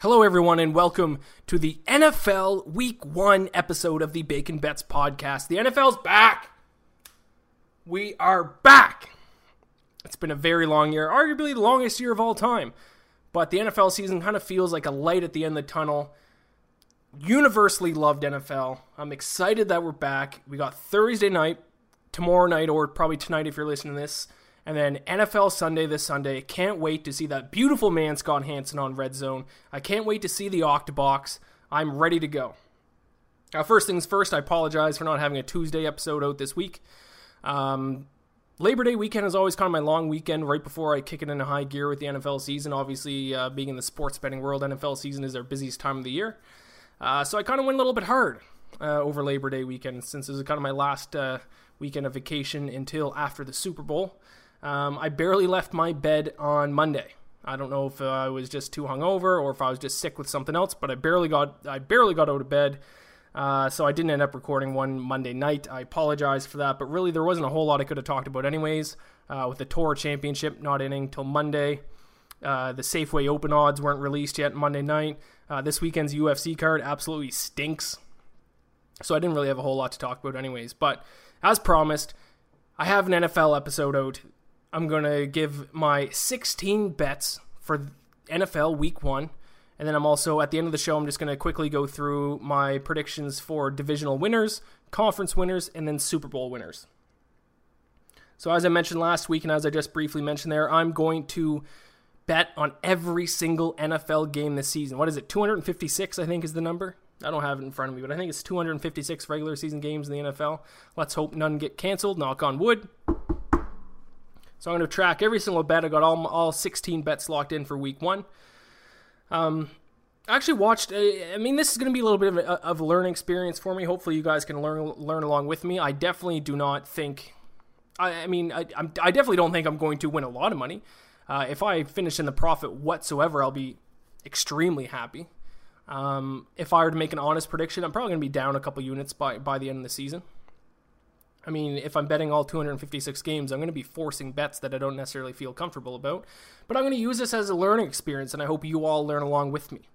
Hello, everyone, and welcome to the NFL Week 1 episode of the Bacon Bets podcast. The NFL's back! We are back! It's been a very long year, arguably the longest year of all time. But the NFL season kind of feels like a light at the end of the tunnel. Universally loved NFL. I'm excited that we're back. We got Thursday night, tomorrow night, or probably tonight if you're listening to this and then NFL Sunday this Sunday. Can't wait to see that beautiful man Scott Hanson on Red Zone. I can't wait to see the Octobox. I'm ready to go. Now, first things first, I apologize for not having a Tuesday episode out this week. Um, Labor Day weekend is always kind of my long weekend right before I kick it into high gear with the NFL season. Obviously, uh, being in the sports betting world, NFL season is our busiest time of the year. Uh, so I kind of went a little bit hard uh, over Labor Day weekend since this is kind of my last uh, weekend of vacation until after the Super Bowl. Um, I barely left my bed on Monday. I don't know if I was just too hungover or if I was just sick with something else, but I barely got I barely got out of bed. Uh, so I didn't end up recording one Monday night. I apologize for that, but really there wasn't a whole lot I could have talked about anyways. Uh, with the Tour Championship not ending till Monday, uh, the Safeway Open odds weren't released yet Monday night. Uh, this weekend's UFC card absolutely stinks, so I didn't really have a whole lot to talk about anyways. But as promised, I have an NFL episode out I'm going to give my 16 bets for NFL week one. And then I'm also, at the end of the show, I'm just going to quickly go through my predictions for divisional winners, conference winners, and then Super Bowl winners. So, as I mentioned last week, and as I just briefly mentioned there, I'm going to bet on every single NFL game this season. What is it? 256, I think, is the number. I don't have it in front of me, but I think it's 256 regular season games in the NFL. Let's hope none get canceled. Knock on wood. So I'm going to track every single bet. I got all all 16 bets locked in for week one. Um, I actually watched. Uh, I mean, this is going to be a little bit of a, of a learning experience for me. Hopefully, you guys can learn learn along with me. I definitely do not think. I, I mean, I, I'm, I definitely don't think I'm going to win a lot of money. Uh, if I finish in the profit whatsoever, I'll be extremely happy. Um, if I were to make an honest prediction, I'm probably going to be down a couple units by by the end of the season. I mean, if I'm betting all 256 games, I'm going to be forcing bets that I don't necessarily feel comfortable about. But I'm going to use this as a learning experience, and I hope you all learn along with me.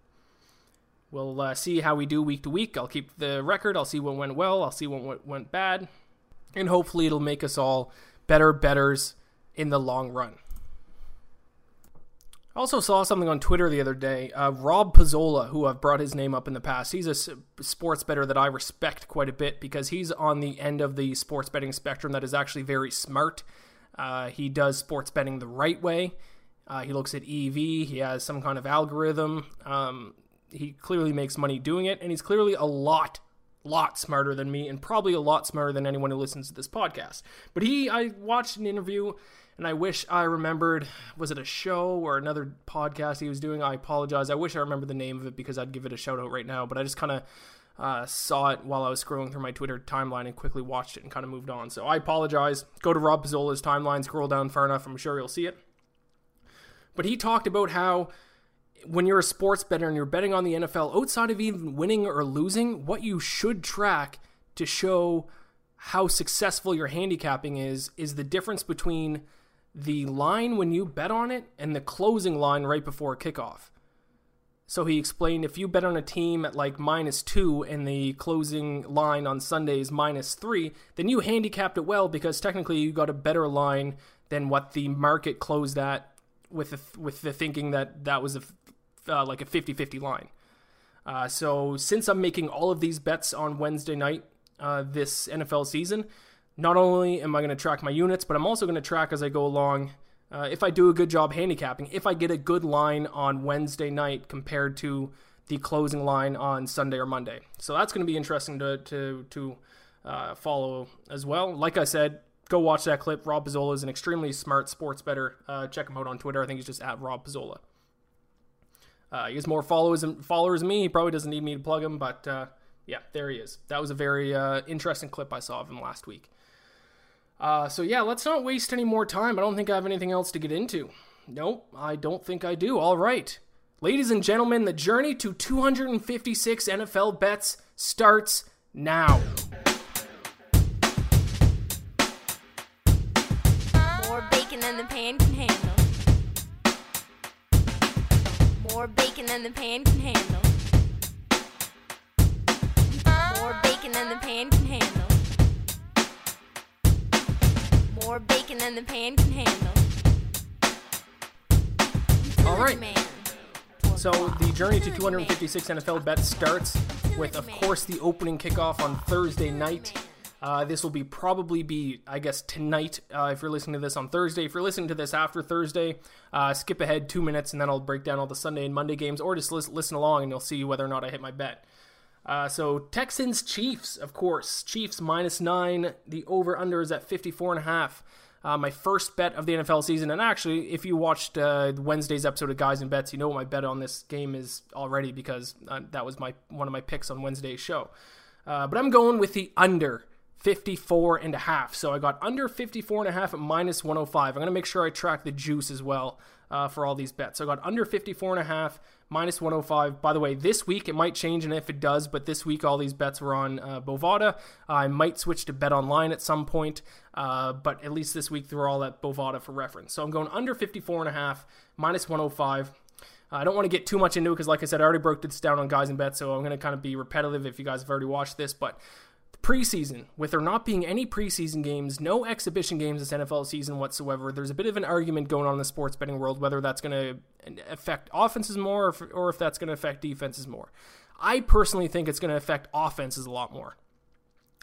We'll uh, see how we do week to week. I'll keep the record. I'll see what went well. I'll see what went bad. And hopefully, it'll make us all better betters in the long run. I also saw something on Twitter the other day. Uh, Rob Pizzola, who I've brought his name up in the past, he's a sports better that I respect quite a bit because he's on the end of the sports betting spectrum that is actually very smart. Uh, he does sports betting the right way. Uh, he looks at EV. He has some kind of algorithm. Um, he clearly makes money doing it, and he's clearly a lot, lot smarter than me, and probably a lot smarter than anyone who listens to this podcast. But he, I watched an interview and I wish I remembered was it a show or another podcast he was doing? I apologize. I wish I remember the name of it because I'd give it a shout out right now, but I just kind of uh, saw it while I was scrolling through my Twitter timeline and quickly watched it and kind of moved on. So I apologize. Go to Rob Pizzola's timeline, scroll down far enough, I'm sure you'll see it. But he talked about how when you're a sports bettor and you're betting on the NFL, outside of even winning or losing, what you should track to show how successful your handicapping is is the difference between the line when you bet on it and the closing line right before kickoff. So he explained if you bet on a team at like minus two and the closing line on Sunday is minus three, then you handicapped it well because technically you got a better line than what the market closed at with the, with the thinking that that was a, uh, like a 50 50 line. Uh, so since I'm making all of these bets on Wednesday night uh, this NFL season, not only am I going to track my units, but I'm also going to track as I go along uh, if I do a good job handicapping, if I get a good line on Wednesday night compared to the closing line on Sunday or Monday. So that's going to be interesting to to to uh, follow as well. Like I said, go watch that clip. Rob Pizzola is an extremely smart sports better. Uh, check him out on Twitter. I think he's just at Rob Pizzola. Uh, he has more followers followers than me. He probably doesn't need me to plug him, but uh, yeah, there he is. That was a very uh, interesting clip I saw of him last week. Uh, so yeah, let's not waste any more time. I don't think I have anything else to get into. Nope, I don't think I do. All right. Ladies and gentlemen, the journey to 256 NFL bets starts now. More bacon than the pan can handle. More bacon than the pan can handle. The pan can handle. All right. Man. So the journey to 256 NFL bets starts with, of course, the opening kickoff on Thursday night. Uh, this will be probably be, I guess, tonight. Uh, if you're listening to this on Thursday, if you're listening to this after Thursday, uh, skip ahead two minutes and then I'll break down all the Sunday and Monday games, or just listen, listen along and you'll see whether or not I hit my bet. Uh, so Texans Chiefs, of course, Chiefs minus nine. The over under is at 54 and a half. Uh, my first bet of the NFL season, and actually, if you watched uh, Wednesday's episode of Guys and Bets, you know what my bet on this game is already because uh, that was my one of my picks on Wednesday's show. Uh, but I'm going with the under 54 and a half. So I got under 54 and a half at minus 105. I'm going to make sure I track the juice as well uh, for all these bets. So I got under 54 and a half, minus 105. By the way, this week it might change, and if it does, but this week all these bets were on uh, Bovada. I might switch to Bet Online at some point, uh, but at least this week they're all at Bovada for reference. So I'm going under 54 and a half, minus 105. I don't want to get too much into it because, like I said, I already broke this down on Guys and Bets, so I'm going to kind of be repetitive if you guys have already watched this. But preseason, with there not being any preseason games, no exhibition games this NFL season whatsoever, there's a bit of an argument going on in the sports betting world whether that's going to affect offenses more or if, or if that's going to affect defenses more. I personally think it's going to affect offenses a lot more.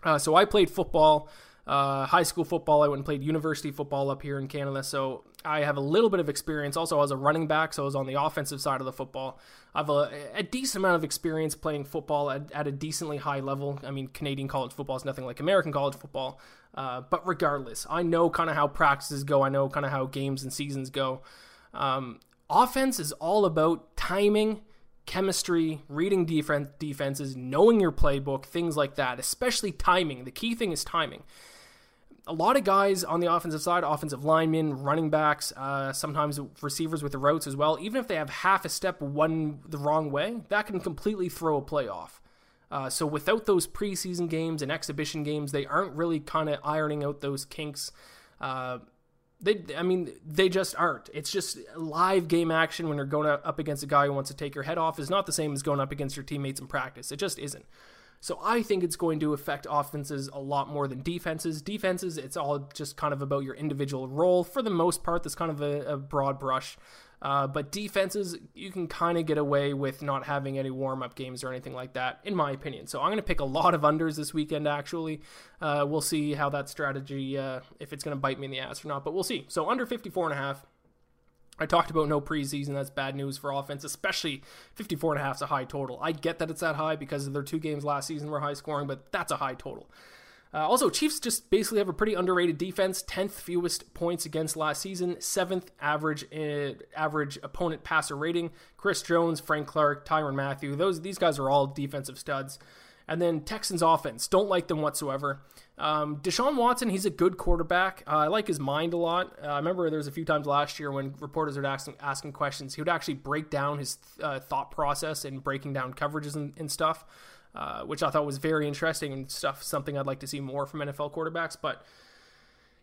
Uh, so I played football, uh, high school football. I went and played university football up here in Canada. So I have a little bit of experience. Also, I was a running back, so I was on the offensive side of the football. I have a, a decent amount of experience playing football at, at, a decently high level. I mean, Canadian college football is nothing like American college football. Uh, but regardless, I know kind of how practices go. I know kind of how games and seasons go. Um, offense is all about timing chemistry, reading defense, defenses, knowing your playbook, things like that, especially timing. The key thing is timing. A lot of guys on the offensive side, offensive linemen, running backs, uh, sometimes receivers with the routes as well, even if they have half a step one the wrong way, that can completely throw a play off. Uh, so without those preseason games and exhibition games, they aren't really kind of ironing out those kinks. Uh, they, I mean, they just aren't. It's just live game action when you're going up against a guy who wants to take your head off is not the same as going up against your teammates in practice. It just isn't. So I think it's going to affect offenses a lot more than defenses. Defenses, it's all just kind of about your individual role. For the most part, that's kind of a, a broad brush. Uh, but defenses, you can kind of get away with not having any warm up games or anything like that, in my opinion. So I'm going to pick a lot of unders this weekend, actually. Uh, we'll see how that strategy, uh, if it's going to bite me in the ass or not, but we'll see. So under 54 and a half. I talked about no preseason. That's bad news for offense, especially 54 and a half is a high total. I get that it's that high because their two games last season were high scoring, but that's a high total. Uh, also, Chiefs just basically have a pretty underrated defense. Tenth fewest points against last season. Seventh average uh, average opponent passer rating. Chris Jones, Frank Clark, Tyrann Mathieu. Those these guys are all defensive studs. And then Texans offense, don't like them whatsoever. Um, Deshaun Watson, he's a good quarterback. Uh, I like his mind a lot. Uh, I remember there was a few times last year when reporters would ask asking questions, he would actually break down his uh, thought process and breaking down coverages and, and stuff. Uh, which I thought was very interesting and stuff, something I'd like to see more from NFL quarterbacks. But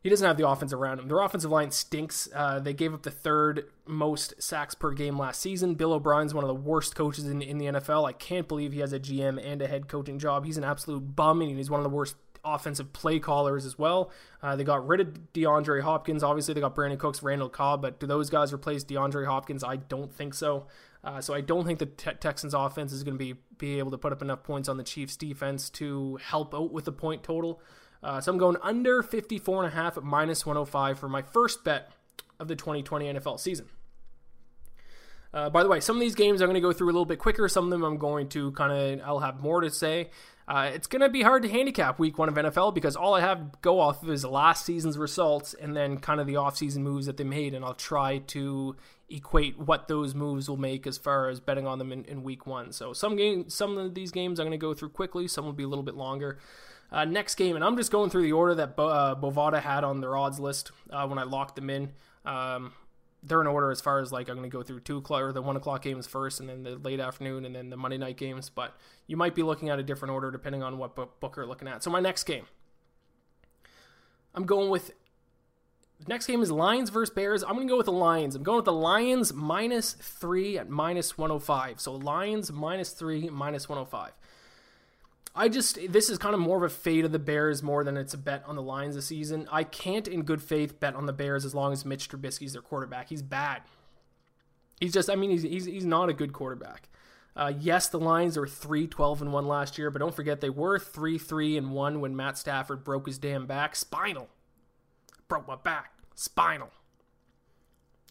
he doesn't have the offense around him. Their offensive line stinks. Uh, they gave up the third most sacks per game last season. Bill O'Brien's one of the worst coaches in, in the NFL. I can't believe he has a GM and a head coaching job. He's an absolute bum, and he's one of the worst offensive play callers as well. Uh, they got rid of DeAndre Hopkins. Obviously, they got Brandin Cooks, Randall Cobb, but do those guys replace DeAndre Hopkins? I don't think so. Uh, so I don't think the te- Texans offense is going to be be able to put up enough points on the Chiefs defense to help out with the point total. Uh, so I'm going under 54 and a half at minus 105 for my first bet of the 2020 NFL season. Uh, by the way, some of these games I'm going to go through a little bit quicker. Some of them I'm going to kind of, I'll have more to say. Uh, it's going to be hard to handicap week one of NFL because all I have go off of is last season's results and then kind of the offseason moves that they made. And I'll try to equate what those moves will make as far as betting on them in, in week one. So some game, some of these games I'm going to go through quickly. Some will be a little bit longer. Uh, next game, and I'm just going through the order that Bo- uh, Bovada had on their odds list uh, when I locked them in. Um, they're in order as far as like I'm going to go through two o'clock or the one o'clock games first, and then the late afternoon, and then the Monday night games. But you might be looking at a different order depending on what book you're looking at. So my next game, I'm going with. Next game is Lions versus Bears. I'm going to go with the Lions. I'm going with the Lions minus three at minus 105. So Lions minus three, minus 105. I just this is kind of more of a fade of the Bears more than it's a bet on the Lions this season. I can't, in good faith, bet on the Bears as long as Mitch Trubisky's their quarterback. He's bad. He's just, I mean, he's he's, he's not a good quarterback. Uh, yes, the Lions are 3 12 and 1 last year, but don't forget they were 3 3 and 1 when Matt Stafford broke his damn back. Spinal. Broke my back. Spinal.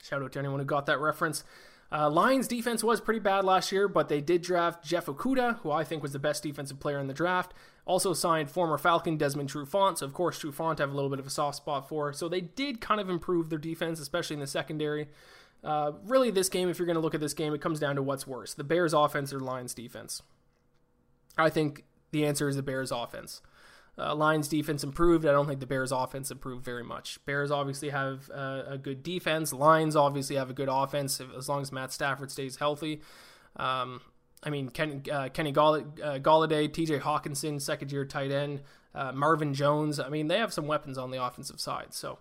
Shout out to anyone who got that reference. Uh, Lions defense was pretty bad last year, but they did draft Jeff Okudah, who I think was the best defensive player in the draft. Also signed former Falcon Desmond Trufant, so of course Trufant I have a little bit of a soft spot for. So they did kind of improve their defense, especially in the secondary. Uh, really, this game, if you're going to look at this game, it comes down to what's worse: the Bears' offense or Lions' defense. I think the answer is the Bears' offense. Uh, Lions defense improved. I don't think the Bears offense improved very much. Bears obviously have uh, a good defense. Lions obviously have a good offense as long as Matt Stafford stays healthy. Um, I mean, Ken, uh, Kenny Gall- uh, Golladay, TJ Hockenson, second year tight end, uh, Marvin Jones. I mean, they have some weapons on the offensive side. So,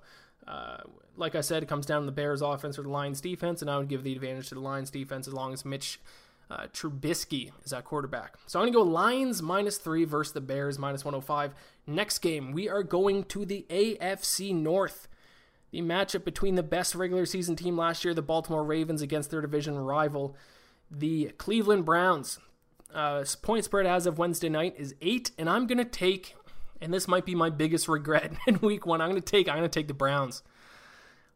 uh, like I said, it comes down to the Bears offense or the Lions defense, and I would give the advantage to the Lions defense as long as Mitch uh, Trubisky is at quarterback. So I'm going to go Lions minus three versus the Bears minus 105. Next game, we are going to the AFC North. The matchup between the best regular season team last year, the Baltimore Ravens, against their division rival, the Cleveland Browns. Uh, point spread as of Wednesday night is eight, and I'm going to take, and this might be my biggest regret in week one. I'm going to take, I'm going to take the Browns.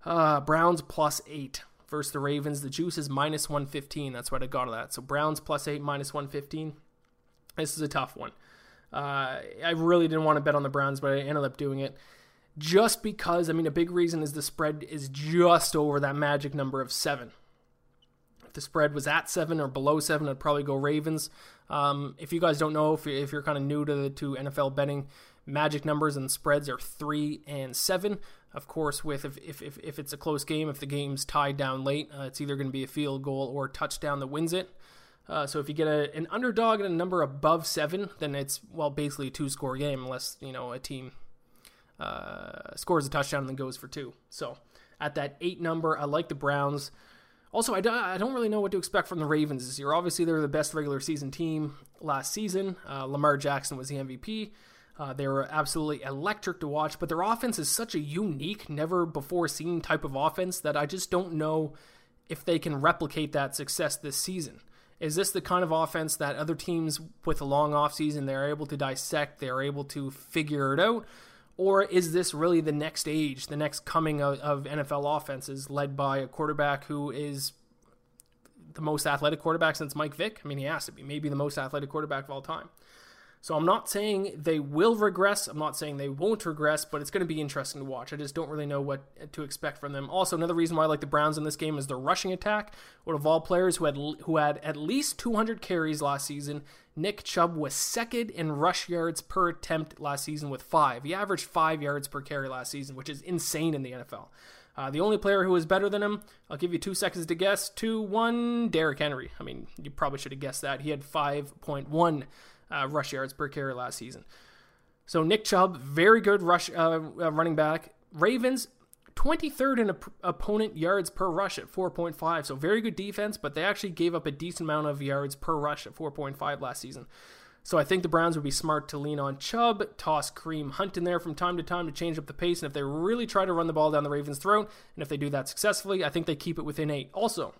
Uh, Browns plus eight versus the Ravens. The juice is minus 115. That's what I got of that. So Browns plus 8, minus 115. This is a tough one. Uh, I really didn't want to bet on the Browns, but I ended up doing it just because, I mean, a big reason is the spread is just over that magic number of 7. If the spread was at 7 or below 7, I'd probably go Ravens. Um, if you guys don't know, if you're, if you're kind of new to, to NFL betting, magic numbers and spreads are 3 and 7. Of course, with if, if, if, if it's a close game, if the game's tied down late, uh, it's either going to be a field goal or touchdown that wins it. Uh, so if you get a, an underdog and a number above seven, then it's well basically a two score game unless you know a team uh, scores a touchdown and then goes for two. So at that eight number, I like the Browns. Also, I don't, I don't really know what to expect from the Ravens this year. Obviously, they're the best regular season team last season. Uh, Lamar Jackson was the MVP. Uh, they were absolutely electric to watch, but their offense is such a unique, never before seen type of offense that I just don't know if they can replicate that success this season. Is this the kind of offense that other teams with a long offseason they're able to dissect, they're able to figure it out? Or is this really the next age, the next coming of, of NFL offenses led by a quarterback who is the most athletic quarterback since Mike Vick? I mean, he has to be, maybe the most athletic quarterback of all time. So I'm not saying they will regress. I'm not saying they won't regress, but it's going to be interesting to watch. I just don't really know what to expect from them. Also, another reason why I like the Browns in this game is their rushing attack. One of all players who had who had at least 200 carries last season, Nick Chubb was second in rush yards per attempt last season with five. He averaged five yards per carry last season, which is insane in the NFL. Uh, the only player who was better than him, I'll give you two seconds to guess. Two, one, Derrick Henry. I mean, you probably should have guessed that. He had 5.1 uh, rush yards per carry last season. So Nick Chubb, very good rush uh, uh running back. Ravens, 23rd in op- opponent yards per rush at 4.5. So very good defense, but they actually gave up a decent amount of yards per rush at 4.5 last season. So I think the Browns would be smart to lean on Chubb, toss Kareem Hunt in there from time to time to change up the pace. And if they really try to run the ball down the Ravens' throat, and if they do that successfully, I think they keep it within eight. Also,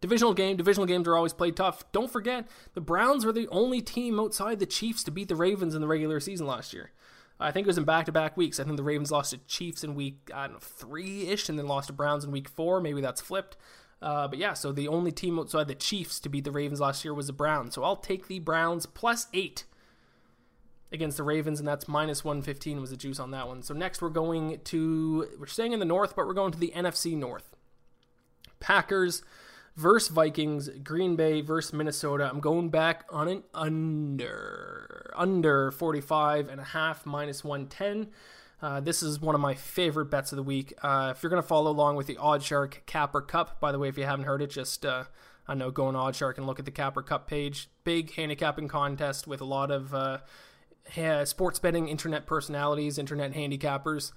Divisional game. Divisional games are always played tough. Don't forget, the Browns were the only team outside the Chiefs to beat the Ravens in the regular season last year. I think it was in back-to-back weeks. I think the Ravens lost to Chiefs in week I don't know three-ish, and then lost to Browns in week four. Maybe that's flipped. Uh, but yeah, so the only team outside the Chiefs to beat the Ravens last year was the Browns. So I'll take the Browns plus eight against the Ravens, and that's minus 115 was the juice on that one. So next we're going to, we're staying in the North, but we're going to the NFC North. Packers versus Vikings, Green Bay versus Minnesota. I'm going back on an under under 45 and a half minus 110. Uh, this is one of my favorite bets of the week. Uh, if you're going to follow along with the OddsShark Capper Cup, by the way, if you haven't heard it, just uh, I know go on OddsShark and look at the Capper Cup page. Big handicapping contest with a lot of uh, sports betting internet personalities, internet handicappers.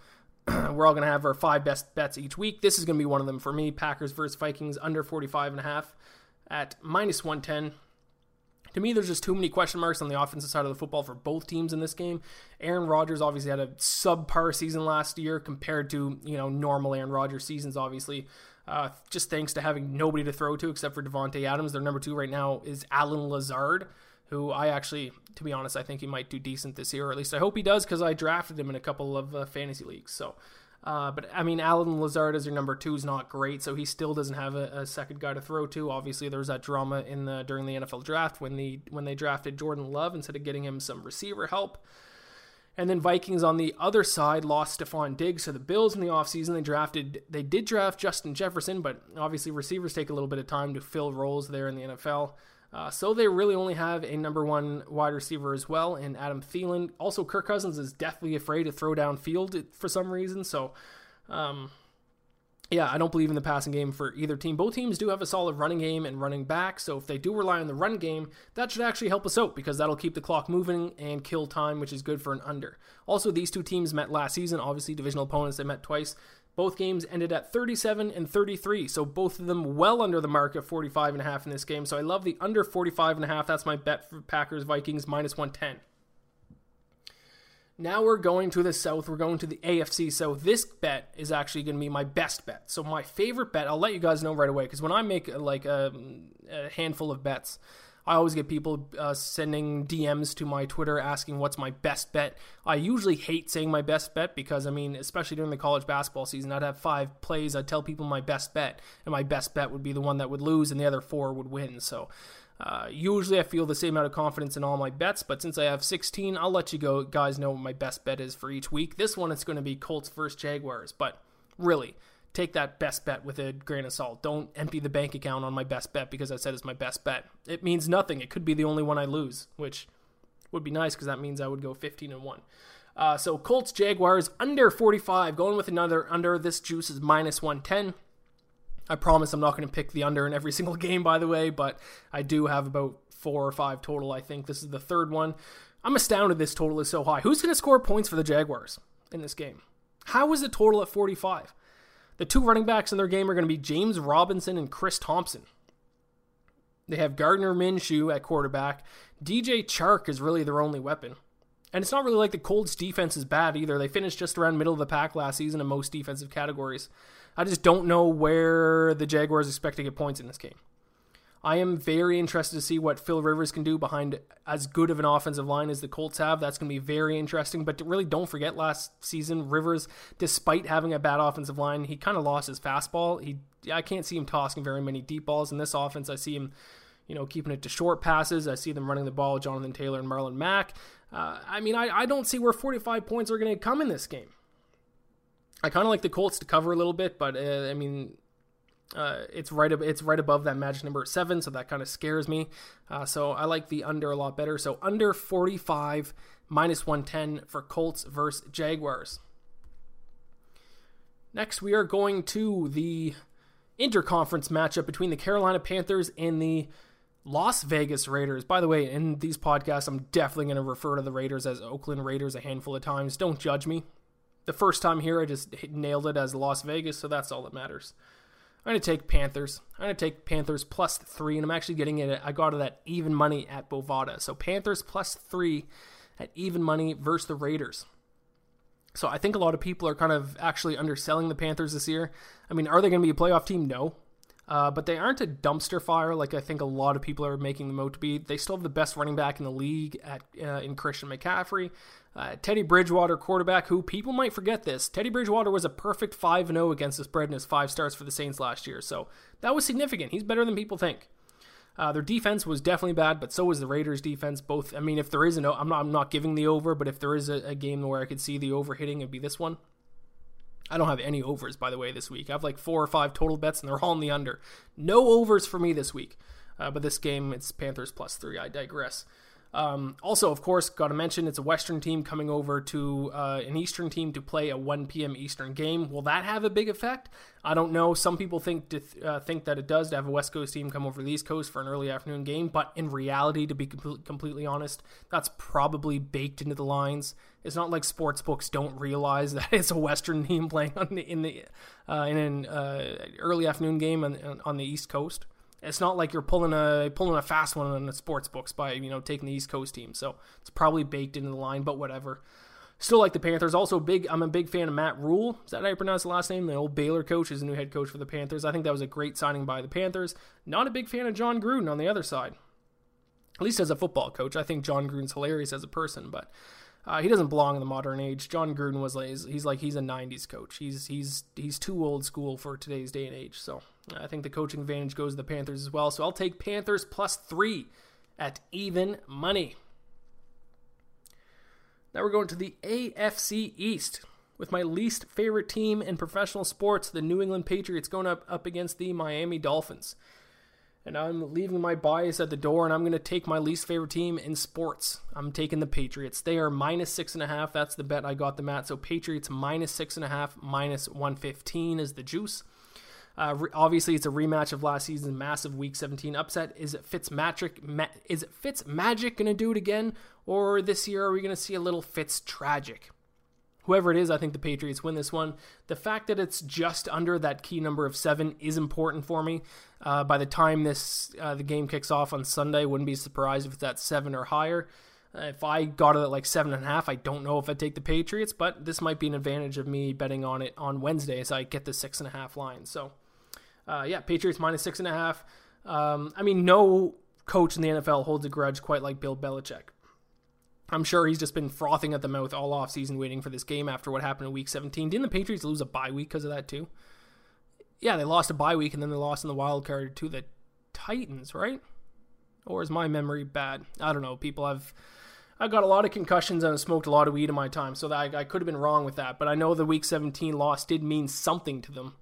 We're all going to have our five best bets each week. This is going to be one of them for me. Packers versus Vikings under 45 and a half at minus 110. To me, there's just too many question marks on the offensive side of the football for both teams in this game. Aaron Rodgers obviously had a subpar season last year compared to you know normal Aaron Rodgers seasons. Obviously, uh, just thanks to having nobody to throw to except for Davante Adams. Their number two right now is Allen Lazard, who I actually, to be honest, I think he might do decent this year, or at least I hope he does because I drafted him in a couple of uh, fantasy leagues. So. Uh, but I mean, Allen Lazard as your number two is not great, so he still doesn't have a, a, second guy to throw to. Obviously, there was that drama in the during the NFL draft when the when they drafted Jordan Love instead of getting him some receiver help. And then Vikings on the other side lost Stefon Diggs to the Bills in the offseason. They drafted they did draft Justin Jefferson, but obviously receivers take a little bit of time to fill roles there in the NFL. Uh, so they really only have a number one wide receiver as well in Adam Thielen. Also, Kirk Cousins is deathly afraid to throw downfield for some reason. So, um, yeah, I don't believe in the passing game for either team. Both teams do have a solid running game and running back. So if they do rely on the run game, that should actually help us out because that'll keep the clock moving and kill time, which is good for an under. Also, these two teams met last season. Obviously, divisional opponents. They met twice. Both games ended at 37 and 33, so both of them well under the mark of 45 and a half in this game. So I love the under 45 and a half. That's my bet for Packers Vikings minus 110. Now we're going to the South. We're going to the AFC. So this bet is actually going to be my best bet. So my favorite bet, I'll let you guys know right away because when I make like a, a handful of bets, I always get people uh, sending DMs to my Twitter asking what's my best bet. I usually hate saying my best bet because, I mean, especially during the college basketball season, I'd have five plays. I'd tell people my best bet, and my best bet would be the one that would lose, and the other four would win. So uh, usually I feel the same amount of confidence in all my bets, but since I have 16, I'll let you go guys know what my best bet is for each week. This one, it's going to be Colts versus Jaguars, but really, take that best bet with a grain of salt. Don't empty the bank account on my best bet because I said it's my best bet. It means nothing. It could be the only one I lose, which would be nice because that means I would go 15 and 1. Uh, so Colts Jaguars under 45, going with another under. This juice is minus 110. I promise I'm not going to pick the under in every single game, by the way, but I do have about four or five total. I think this is the third one. I'm astounded this total is so high. Who's going to score points for the Jaguars in this game? How is the total at 45? The two running backs in their game are going to be James Robinson and Chris Thompson. They have Gardner Minshew at quarterback. DJ Chark is really their only weapon. And it's not really like the Colts defense is bad either. They finished just around middle of the pack last season in most defensive categories. I just don't know where the Jaguars expect to get points in this game. I am very interested to see what Phil Rivers can do behind as good of an offensive line as the Colts have. That's going to be very interesting. But really, don't forget last season, Rivers, despite having a bad offensive line, he kind of lost his fastball. He, I can't see him tossing very many deep balls in this offense. I see him, you know, keeping it to short passes. I see them running the ball, Jonathan Taylor and Marlon Mack. Uh, I mean, I, I don't see where 45 points are going to come in this game. I kind of like the Colts to cover a little bit, but uh, I mean, uh, it's right it's right above that magic number seven, so that kind of scares me. Uh, so I like the under a lot better. So under 45 minus 110 for Colts versus Jaguars. Next, we are going to the interconference matchup between the Carolina Panthers and the Las Vegas Raiders. By the way, in these podcasts, I'm definitely going to refer to the Raiders as Oakland Raiders a handful of times. Don't judge me. The first time here, I just nailed it as Las Vegas, so that's all that matters. I'm going to take Panthers. I'm going to take Panthers plus three, and I'm actually getting it. I got it at even money at Bovada. So Panthers plus three at even money versus the Raiders. So I think a lot of people are kind of actually underselling the Panthers this year. I mean, are they going to be a playoff team? No. Uh, but they aren't a dumpster fire like I think a lot of people are making them out to be. They still have the best running back in the league at uh, in Christian McCaffrey. Uh, Teddy Bridgewater, quarterback, who people might forget this. Teddy Bridgewater was a perfect 5 0 against the spread in his five starts for the Saints last year. So that was significant. He's better than people think. Uh, their defense was definitely bad, but so was the Raiders' defense. Both, I mean, if there is an, I'm not, I'm not giving the over, but if there is a, a game where I could see the over hitting, it'd be this one. I don't have any overs, by the way, this week. I have like four or five total bets, and they're all in the under. No overs for me this week. Uh, but this game, it's Panthers plus three. I digress. Um, also, of course, got to mention it's a Western team coming over to uh, an Eastern team to play a 1 p.m. Eastern game. Will that have a big effect? I don't know. Some people think th- uh, think that it does to have a West Coast team come over to the East Coast for an early afternoon game, but in reality, to be com- completely honest, that's probably baked into the lines. It's not like sports books don't realize that it's a Western team playing on the, in the uh, in an uh, early afternoon game on, on the East Coast. It's not like you're pulling a pulling a fast one on the sports books by you know taking the East Coast team. So it's probably baked into the line, but whatever. Still like the Panthers. Also big. I'm a big fan of Matt Rhule. Is that how you pronounce the last name? The old Baylor coach is the new head coach for the Panthers. I think that was a great signing by the Panthers. Not a big fan of Jon Gruden on the other side. At least as a football coach, I think Jon Gruden's hilarious as a person, but uh, he doesn't belong in the modern age. Jon Gruden was like he's like he's a '90s coach. He's he's he's too old school for today's day and age. So I think the coaching advantage goes to the Panthers as well. So I'll take Panthers plus three at even money. Now we're going to the AFC East with my least favorite team in professional sports, the New England Patriots, going up up against the Miami Dolphins and I'm leaving my bias at the door, and I'm going to take my least favorite team in sports. I'm taking the Patriots. They are minus six and a half. That's the bet I got them at. So Patriots minus six and a half, minus 115 is the juice. Uh, re- obviously, it's a rematch of last season's massive Week 17 upset. Is it Fitzmagic? Ma- is it Fitzmagic going to do it again, or this year are we going to see a little Fitz tragic? whoever it is, I think the Patriots win this one. The fact that it's just under that key number of seven is important for me. Uh, by the time this uh, the game kicks off on Sunday, wouldn't be surprised if it's at seven or higher. Uh, if I got it at like seven and a half, I don't know if I'd take the Patriots, but this might be an advantage of me betting on it on Wednesday as I get the six and a half line. So, uh, yeah, Patriots minus six and a half. Um, I mean, no coach in the NFL holds a grudge quite like Bill Belichick. I'm sure he's just been frothing at the mouth all offseason waiting for this game after what happened in week 17. Didn't the Patriots lose a bye week because of that too? Yeah, they lost a bye week and then they lost in the wild card to the Titans, right? Or is my memory bad? I don't know. People have I got a lot of concussions and I smoked a lot of weed in my time, so I, I could have been wrong with that. But I know the Week 17 loss did mean something to them.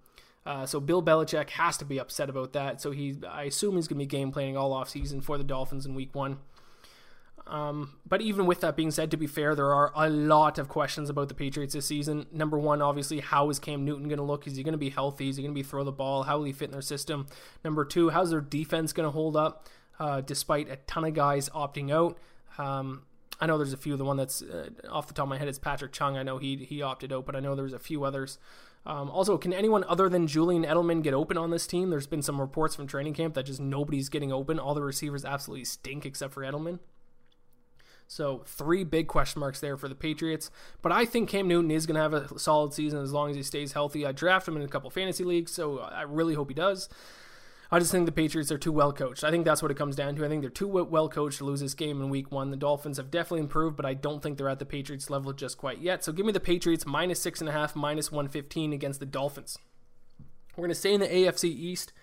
Uh, so Bill Belichick has to be upset about that. So he, I assume he's going to be game planning all offseason for the Dolphins in Week One. Um, but even with that being said, to be fair, there are a lot of questions about the Patriots this season. Number one, obviously, how is Cam Newton going to look? Is he going to be healthy? Is he going to be throw the ball? How will he fit in their system? Number two, how's their defense going to hold up uh, despite a ton of guys opting out? Um, I know there's a few. The one that's uh, off the top of my head is Patrick Chung. I know he he opted out, but I know there's a few others. Um, also, can anyone other than Julian Edelman get open on this team? There's been some reports from training camp that just nobody's getting open. All the receivers absolutely stink except for Edelman. So three big question marks there for the Patriots. But I think Cam Newton is going to have a solid season as long as he stays healthy. I draft him in a couple fantasy leagues, so I really hope he does. I just think the Patriots are too well coached. I think that's what it comes down to. I think they're too well coached to lose this game in week one. The Dolphins have definitely improved, but I don't think they're at the Patriots level just quite yet. So give me the Patriots minus six and a half, minus 115 against the Dolphins. We're going to stay in the AFC East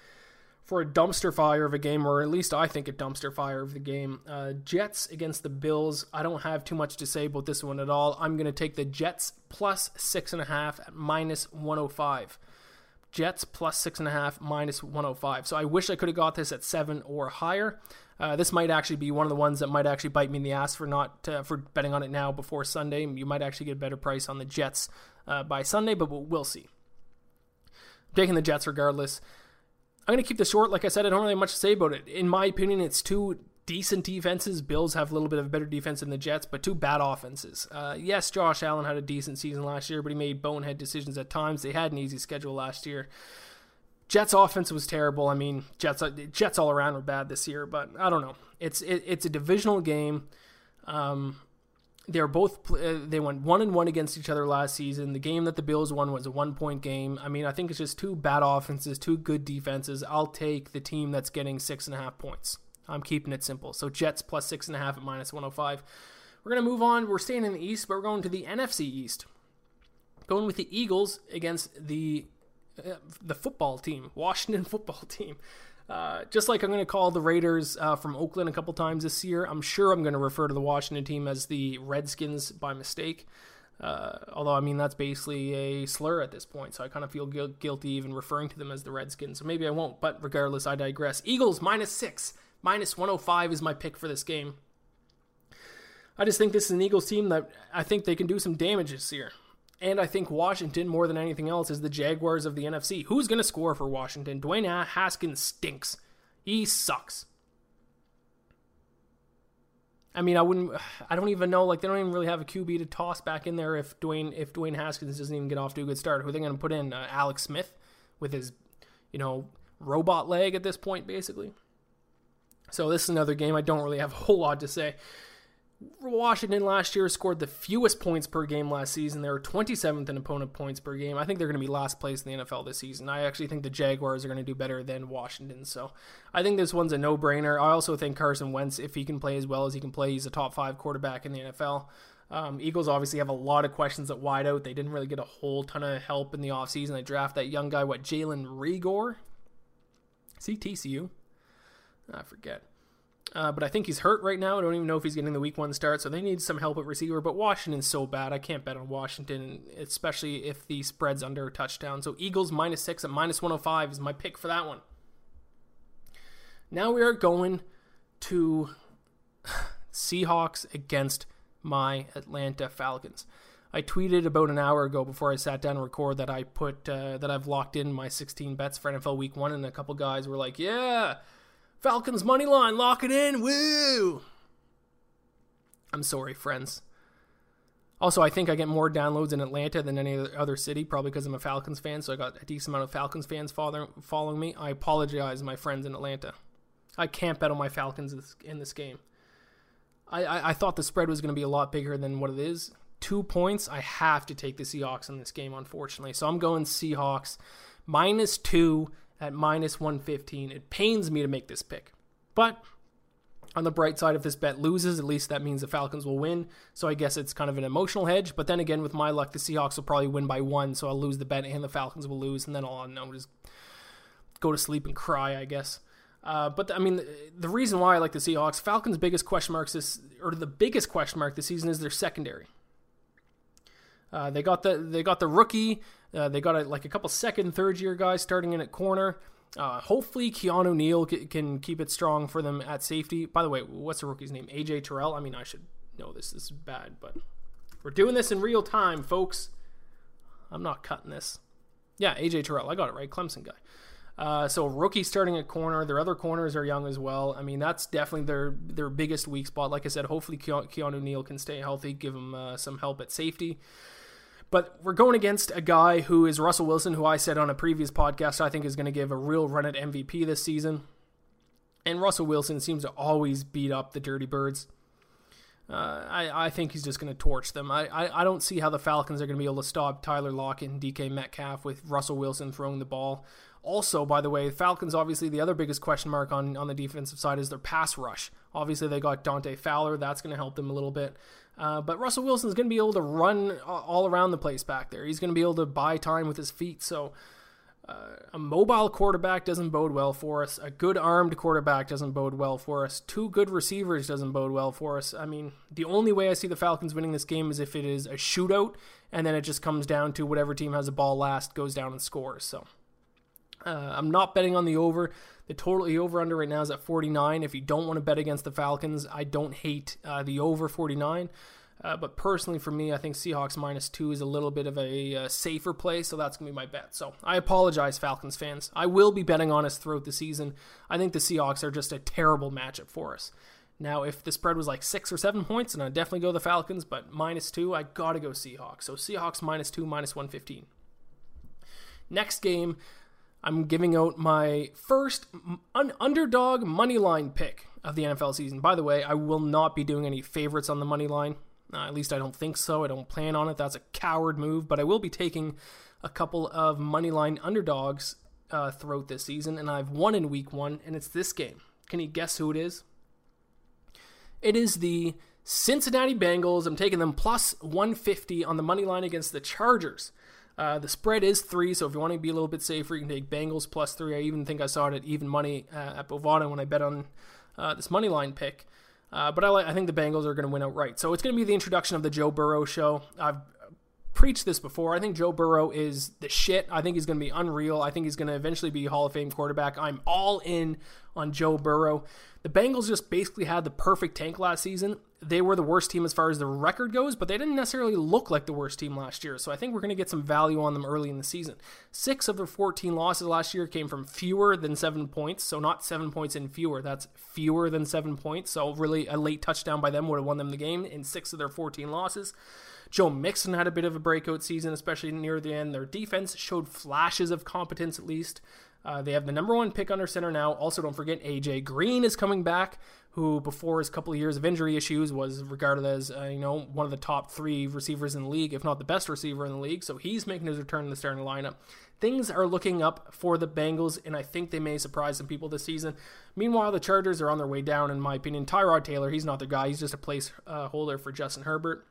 for a dumpster fire of a game, or at least I think a dumpster fire of the game. Uh, Jets against the Bills. I don't have too much to say about this one at all. I'm going to take the Jets plus six and a half at minus 105. Jets plus six and a half minus 105. So I wish I could have got this at seven or higher. Uh, this might actually be one of the ones that might actually bite me in the ass for not uh, for betting on it now before Sunday. You might actually get a better price on the Jets uh, by Sunday, but we'll see. I'm taking the Jets regardless. I'm going to keep this short. Like I said, I don't really have much to say about it. In my opinion, it's two decent defenses. Bills have a little bit of a better defense than the Jets, but two bad offenses. Uh, yes, Josh Allen had a decent season last year, but he made bonehead decisions at times. They had an easy schedule last year. Jets offense was terrible. I mean, Jets Jets all around were bad this year, but I don't know. It's it, it's a divisional game. Um, they're both uh, they went one and one against each other last season. The game that the Bills won was a one point game. I mean, I think it's just two bad offenses, two good defenses. I'll take the team that's getting six and a half points. I'm keeping it simple. So Jets plus six and a half at minus 105. We're gonna move on. We're staying in the East, but we're going to the NFC East. Going with the Eagles against the uh, the football team, Washington football team. Uh, just like I'm going to call the Raiders uh, from Oakland a couple times this year, I'm sure I'm going to refer to the Washington team as the Redskins by mistake. Uh, although, I mean, that's basically a slur at this point, so I kind of feel gu- guilty even referring to them as the Redskins. So maybe I won't, but regardless, I digress. Eagles minus six, minus 105 is my pick for this game. I just think this is an Eagles team that I think they can do some damage this year. And I think Washington, more than anything else, is the Jaguars of the NFC. Who's going to score for Washington? Dwayne Haskins stinks. He sucks. I mean, I wouldn't. I don't even know. Like, they don't even really have a QB to toss back in there if Dwayne if Dwayne Haskins doesn't even get off to a good start. Who are they going to put in? Uh, Alex Smith with his, you know, robot leg at this point, basically. So this is another game I don't really have a whole lot to say. Washington last year scored the fewest points per game last season. They were 27th in opponent points per game. I think they're going to be last place in the NFL this season. I actually think the Jaguars are going to do better than Washington. So I think this one's a no brainer. I also think Carson Wentz, if he can play as well as he can play, he's a top five quarterback in the NFL. Um, Eagles obviously have a lot of questions at wideout. They didn't really get a whole ton of help in the offseason. They draft that young guy, what, Jalen Reagor? See TCU? I forget. Uh, but I think he's hurt right now. I don't even know if he's getting the week one start, so they need some help at receiver. But Washington's so bad. I can't bet on Washington, especially if the spread's under a touchdown. So Eagles minus six at minus 105 is my pick for that one. Now we are going to Seahawks against my Atlanta Falcons. I tweeted about an hour ago before I sat down to record that I put uh, that I've locked in my 16 bets for NFL Week One, and a couple guys were like, "Yeah, Falcons money line, lock it in, woo! I'm sorry, friends. Also, I think I get more downloads in Atlanta than any other city, probably because I'm a Falcons fan, so I got a decent amount of Falcons fans following me. I apologize, my friends in Atlanta. I can't bet on my Falcons in this game. I, I, I thought the spread was going to be a lot bigger than what it is. Two points, I have to take the Seahawks in this game, unfortunately. So I'm going Seahawks minus two at minus 115. It pains me to make this pick. But on the bright side, if this bet loses, at least that means the Falcons will win. So I guess it's kind of an emotional hedge. But then again, with my luck, the Seahawks will probably win by one. So I'll lose the bet and the Falcons will lose. And then all I'll know is go to sleep and cry, I guess. Uh, but the, I mean, the, the, reason why I like the Seahawks, Falcons' biggest question marks this, or the biggest question mark this season is their secondary. Uh, they got the they got the rookie uh, they got a, like a couple second, third year guys starting in at corner. Uh, hopefully, Keanu Neal c- can keep it strong for them at safety. By the way, what's the rookie's name? AJ Terrell. I mean, I should know this. This is bad, but we're doing this in real time, folks. I'm not cutting this. Yeah, AJ Terrell. I got it right. Clemson guy. Uh, so rookie starting at corner. Their other corners are young as well. I mean, that's definitely their their biggest weak spot. Like I said, hopefully Keanu Neal can stay healthy, give him uh, some help at safety. But we're going against a guy who is Russell Wilson, who I said on a previous podcast I think is going to give a real run at MVP this season. And Russell Wilson seems to always beat up the Dirty Birds. Uh, I, I think he's just going to torch them. I, I, I don't see how the Falcons are going to be able to stop Tyler Lockett and DK Metcalf with Russell Wilson throwing the ball. Also, by the way, Falcons obviously the other biggest question mark on, on the defensive side is their pass rush. Obviously, they got Dante Fowler. That's going to help them a little bit. Uh, but Russell Wilson's going to be able to run all around the place back there. He's going to be able to buy time with his feet. So uh, a mobile quarterback doesn't bode well for us. A good armed quarterback doesn't bode well for us. Two good receivers doesn't bode well for us. I mean, the only way I see the Falcons winning this game is if it is a shootout, and then it just comes down to whatever team has the ball last goes down and scores. So uh, I'm not betting on the over. The total the over under right now is at 49. If you don't want to bet against the Falcons, I don't hate uh, the over 49. Uh, but personally, for me, I think Seahawks minus two is a little bit of a uh, safer play, so that's going to be my bet. So I apologize, Falcons fans. I will be betting on us throughout the season. I think the Seahawks are just a terrible matchup for us. Now, if the spread was like six or seven points, then I'd definitely go the Falcons, but minus two, I got to go Seahawks. So Seahawks minus two, minus 115. Next game, I'm giving out my first un- underdog money line pick of the NFL season. By the way, I will not be doing any favorites on the money line. Uh, at least I don't think so. I don't plan on it. That's a coward move. But I will be taking a couple of money line underdogs uh, throughout this season, and I've won in week one, and it's this game. Can you guess who it is? It is the Cincinnati Bengals. I'm taking them plus 150 on the money line against the Chargers. Uh, the spread is three, so if you want to be a little bit safer, you can take Bengals plus three. I even think I saw it at even money uh, at Bovada when I bet on uh, this money line pick. Uh, but I, I think the Bengals are going to win outright. So it's going to be the introduction of the Joe Burrow show. I've preached this before. I think Joe Burrow is the shit. I think he's going to be unreal. I think he's going to eventually be Hall of Fame quarterback. I'm all in on Joe Burrow. The Bengals just basically had the perfect tank last season. They were the worst team as far as the record goes, but they didn't necessarily look like the worst team last year. So I think we're going to get some value on them early in the season. Six of their 14 losses last year came from fewer than seven points. So not seven points and fewer. That's fewer than seven points. So really, a late touchdown by them would have won them the game in six of their 14 losses. Joe Mixon had a bit of a breakout season, especially near the end. Their defense showed flashes of competence, at least. Uh, they have the number one pick under center now. Also, don't forget AJ Green is coming back, who before his couple of years of injury issues was regarded as uh, you know one of the top three receivers in the league, if not the best receiver in the league. So he's making his return in the starting lineup. Things are looking up for the Bengals, and I think they may surprise some people this season. Meanwhile, the Chargers are on their way down, in my opinion. Tyrod Taylor, he's not the guy. He's just a placeholder uh, for Justin Herbert.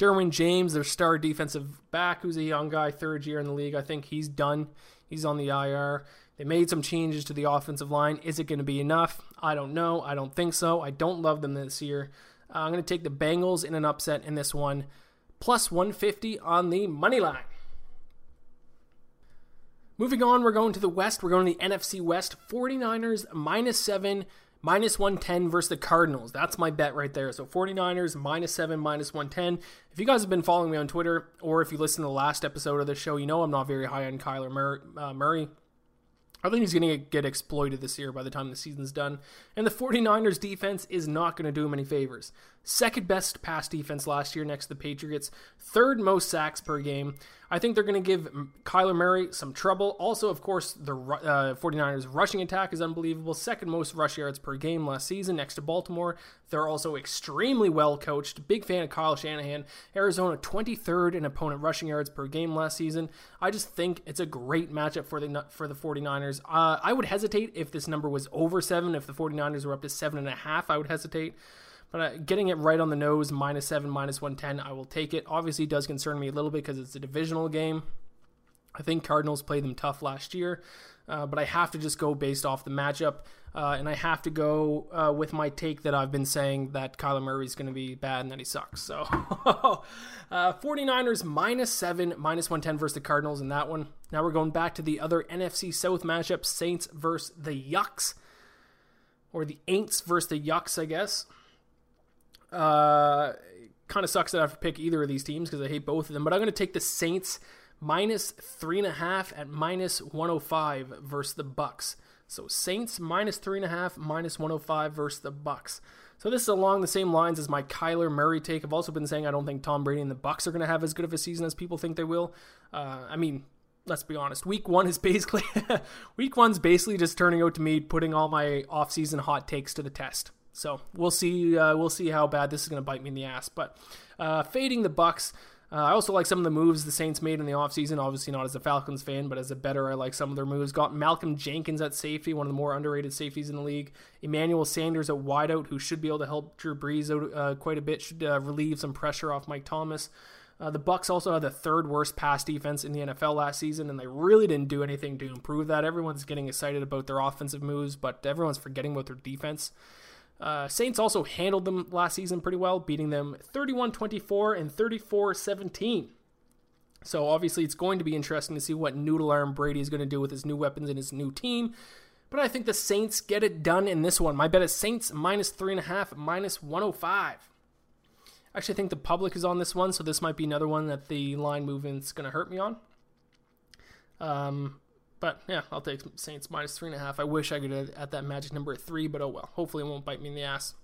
Derwin James, their star defensive back, who's a young guy, third year in the league. I think he's done. He's on the IR. They made some changes to the offensive line. Is it going to be enough? I don't know. I don't think so. I don't love them this year. Uh, I'm going to take the Bengals in an upset in this one, plus 150 on the money line. Moving on, we're going to the West. We're going to the NFC West. 49ers minus 7 minus 110 versus the Cardinals. That's my bet right there. So 49ers minus 7, minus 110. If you guys have been following me on Twitter or if you listen to the last episode of the show, you know I'm not very high on Kyler Murray. I think he's going to get exploited this year by the time the season's done. And the 49ers defense is not going to do him any favors. Second best pass defense last year next to the Patriots, third most sacks per game. I think they're going to give Kyler Murray some trouble. Also, of course, the uh, 49ers rushing attack is unbelievable. Second most rush yards per game last season next to Baltimore. They're also extremely well coached. Big fan of Kyle Shanahan. Arizona 23rd in opponent rushing yards per game last season. I just think it's a great matchup for the for the 49ers. Uh, I would hesitate if this number was over 7. If the 49ers were up to 7.5, I would hesitate. But uh, getting it right on the nose, minus 7, minus 110, I will take it. Obviously, it does concern me a little bit because it's a divisional game. I think Cardinals played them tough last year, uh, but I have to just go based off the matchup, uh, and I have to go uh, with my take that I've been saying that Kyler is going to be bad and that he sucks. So, uh, 49ers minus 7, minus 110 versus the Cardinals in that one. Now we're going back to the other NFC South matchup Saints versus the Yucks, or the Aints versus the Yucks, I guess. Uh, kind of sucks that I have to pick either of these teams because I hate both of them. But I'm going to take the Saints minus three and a half at minus 105 versus the Bucks. So Saints minus three and a half, minus 105 versus the Bucks. So this is along the same lines as my Kyler Murray take. I've also been saying I don't think Tom Brady and the Bucks are going to have as good of a season as people think they will. Uh, I mean, let's be honest. Week one is basically week one's basically just turning out to me putting all my off-season hot takes to the test. So we'll see. Uh, we'll see how bad this is going to bite me in the ass. But uh, fading the Bucks. Uh, I also like some of the moves the Saints made in the offseason. Obviously, not as a Falcons fan, but as a better, I like some of their moves. Got Malcolm Jenkins at safety, one of the more underrated safeties in the league. Emmanuel Sanders at wideout, who should be able to help Drew Brees out uh, quite a bit, should uh, relieve some pressure off Mike Thomas. Uh, the Bucks also had the third worst pass defense in the NFL last season, and they really didn't do anything to improve that. Everyone's getting excited about their offensive moves, but everyone's forgetting about their defense. Uh, Saints also handled them last season pretty well, beating them 31 24 and 34 17. So obviously, it's going to be interesting to see what Noodle Arm Brady is going to do with his new weapons and his new team. But I think the Saints get it done in this one. My bet is Saints minus 3.5, minus 105. I Actually, think the public is on this one, so this might be another one that the line movement's going to hurt me on. Um, but yeah, I'll take Saints minus three and a half. I wish I could at that magic number at three, but oh well. Hopefully it won't bite me in the ass.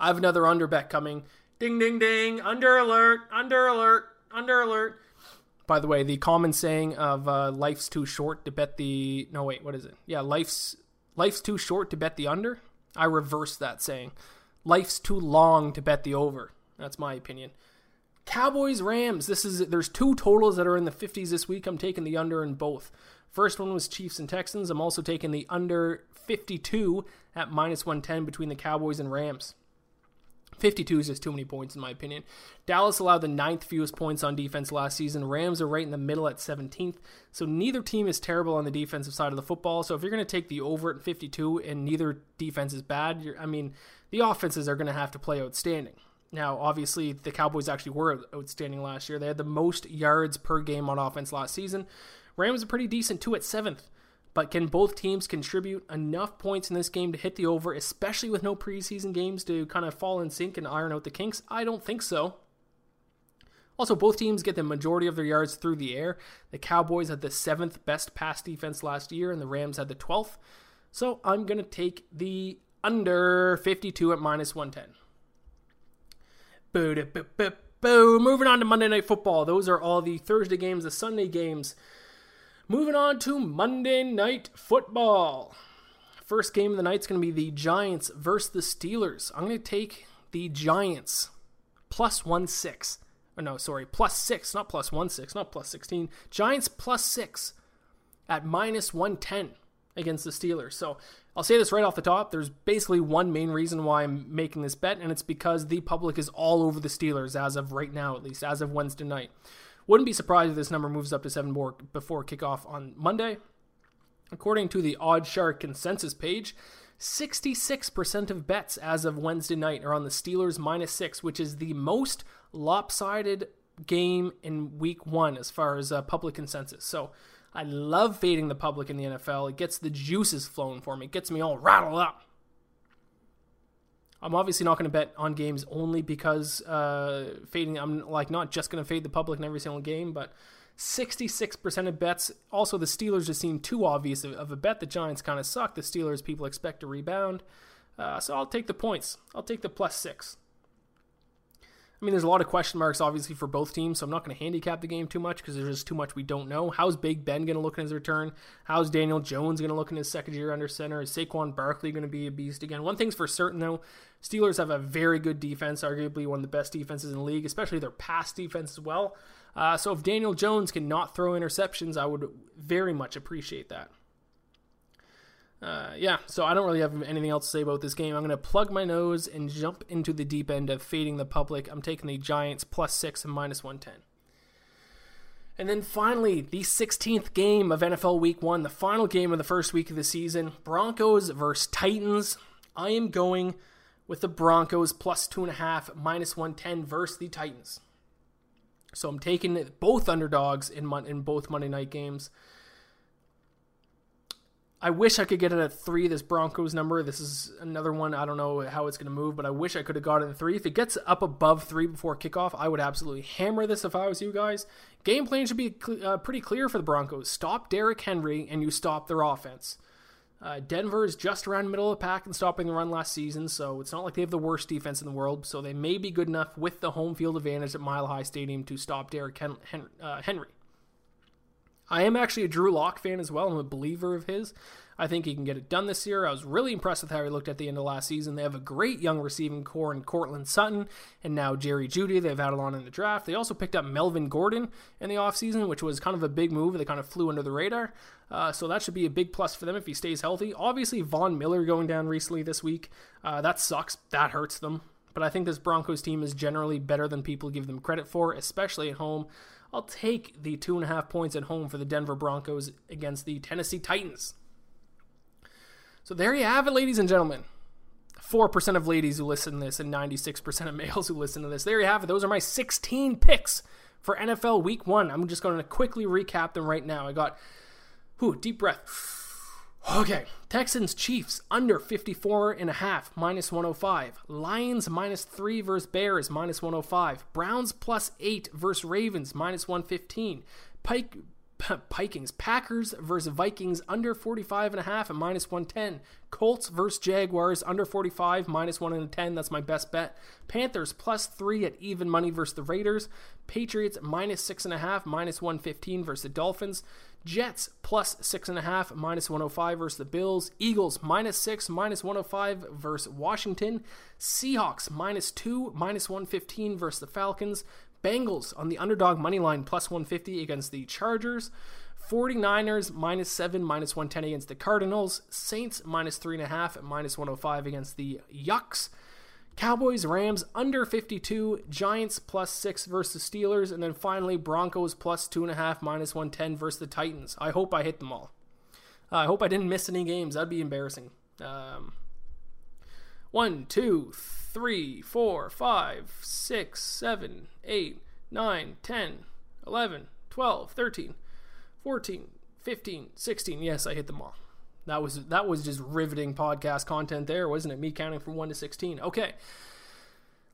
I have another under bet coming. Ding ding ding! Under alert! Under alert! Under alert! By the way, the common saying of uh, "life's too short to bet the" no wait, what is it? Yeah, life's life's too short to bet the under. I reverse that saying. Life's too long to bet the over. That's my opinion. Cowboys Rams. This is there's two totals that are in the 50s this week. I'm taking the under in both. First one was Chiefs and Texans. I'm also taking the under 52 at minus 110 between the Cowboys and Rams. 52 is just too many points in my opinion. Dallas allowed the ninth fewest points on defense last season. Rams are right in the middle at 17th. So neither team is terrible on the defensive side of the football. So if you're going to take the over at 52 and neither defense is bad, I mean, the offenses are going to have to play outstanding. Now, obviously, the Cowboys actually were outstanding last year. They had the most yards per game on offense last season. Rams are pretty decent too at seventh. But can both teams contribute enough points in this game to hit the over, especially with no preseason games to kind of fall in sync and iron out the kinks? I don't think so. Also, both teams get the majority of their yards through the air. The Cowboys had the seventh best pass defense last year, and the Rams had the 12th. So I'm going to take the under 52 at minus 110. Moving on to Monday Night Football. Those are all the Thursday games, the Sunday games. Moving on to Monday Night Football. First game of the night is going to be the Giants versus the Steelers. I'm going to take the Giants plus 1 6. Oh, no, sorry, plus 6, not plus 1 6, not plus 16. Giants plus 6 at minus 110 against the Steelers. So I'll say this right off the top. There's basically one main reason why I'm making this bet, and it's because the public is all over the Steelers as of right now, at least, as of Wednesday night. Wouldn't be surprised if this number moves up to seven more before kickoff on Monday. According to the OddsShark consensus page, 66% of bets as of Wednesday night are on the Steelers minus six, which is the most lopsided game in week one as far as uh, public consensus. So I love fading the public in the NFL. It gets the juices flowing for me. It gets me all rattled up. I'm obviously not going to bet on games only because uh, fading. I'm like not just going to fade the public in every single game, but 66% of bets. Also, the Steelers just seem too obvious of, a bet. The Giants kind of suck. The Steelers people expect to rebound, uh, so I'll take the points. I'll take the plus six. I mean, there's a lot of question marks, obviously, for both teams, so I'm not going to handicap the game too much because there's just too much we don't know. How's Big Ben going to look in his return? How's Daniel Jones going to look in his second year under center? Is Saquon Barkley going to be a beast again? One thing's for certain, though Steelers have a very good defense, arguably one of the best defenses in the league, especially their pass defense as well. Uh, so if Daniel Jones can not throw interceptions, I would very much appreciate that. Uh, yeah, so I don't really have anything else to say about this game. I'm going to plug my nose and jump into the deep end of fading the public. I'm taking the Giants plus six and minus 110. And then finally, the 16th game of NFL Week 1, the final game of the first week of the season Broncos versus Titans. I am going with the Broncos plus 2.5, minus 110 versus the Titans. So I'm taking both underdogs in, in both Monday night games. I wish I could get it at three. This Broncos number. This is another one. I don't know how it's going to move, but I wish I could have got it at three. If it gets up above three before kickoff, I would absolutely hammer this if I was you guys. Game plan should be uh, pretty clear for the Broncos. Stop Derrick Henry, and you stop their offense. Uh, Denver is just around middle of the pack in stopping the run last season, so it's not like they have the worst defense in the world. So they may be good enough with the home field advantage at Mile High Stadium to stop Derrick Hen- Hen- uh, Henry. I am actually a Drew Lock fan as well. I'm a believer of his. I think he can get it done this year. I was really impressed with how he looked at the end of last season. They have a great young receiving corps in Courtland Sutton and now Jerry Jeudy. They've added on in the draft. They also picked up Melvin Gordon in the offseason, which was kind of a big move. They kind of flew under the radar. Uh, so that should be a big plus for them if he stays healthy. Obviously, Von Miller going down recently this week. Uh, that sucks. That hurts them. But I think this Broncos team is generally better than people give them credit for, especially at home. I'll take the two and a half points at home for the Denver Broncos against the Tennessee Titans. So there you have it, ladies and gentlemen. 4% of ladies who listen to this and 96% of males who listen to this. There you have it. Those are my 16 picks for NFL Week 1. I'm just going to quickly recap them right now. I got, whew, deep breath. Okay, Texans Chiefs under 54 and a half minus 105. Lions minus 3 versus Bears minus 105. Browns plus 8 versus Ravens minus 115. Pike Pikings, Packers versus Vikings under 45 and a half at minus 110. Colts versus Jaguars under 45 minus 110. That's my best bet. Panthers plus 3 at even money versus the Raiders. Patriots minus 6.5 minus 115 versus the Dolphins. Jets plus 6.5 minus 105 versus the Bills. Eagles minus 6 minus 105 versus Washington. Seahawks minus 2 minus 115 versus the Falcons. Bengals on the underdog money line plus 150 against the Chargers. 49ers minus 7, minus 110 against the Cardinals. Saints minus 3.5, minus 105 against the Yucks. Cowboys, Rams under 52. Giants plus 6 versus Steelers. And then finally, Broncos plus 2.5, minus 110 versus the Titans. I hope I hit them all. Uh, I hope I didn't miss any games. That'd be embarrassing. Um, one, two, three, four, five, six, seven, eight, nine, 10, 11, 12, 13, 14, 15, 16. Yes, I hit them all. That was that was just riveting podcast content there, wasn't it? Me counting from 1 to 16. Okay.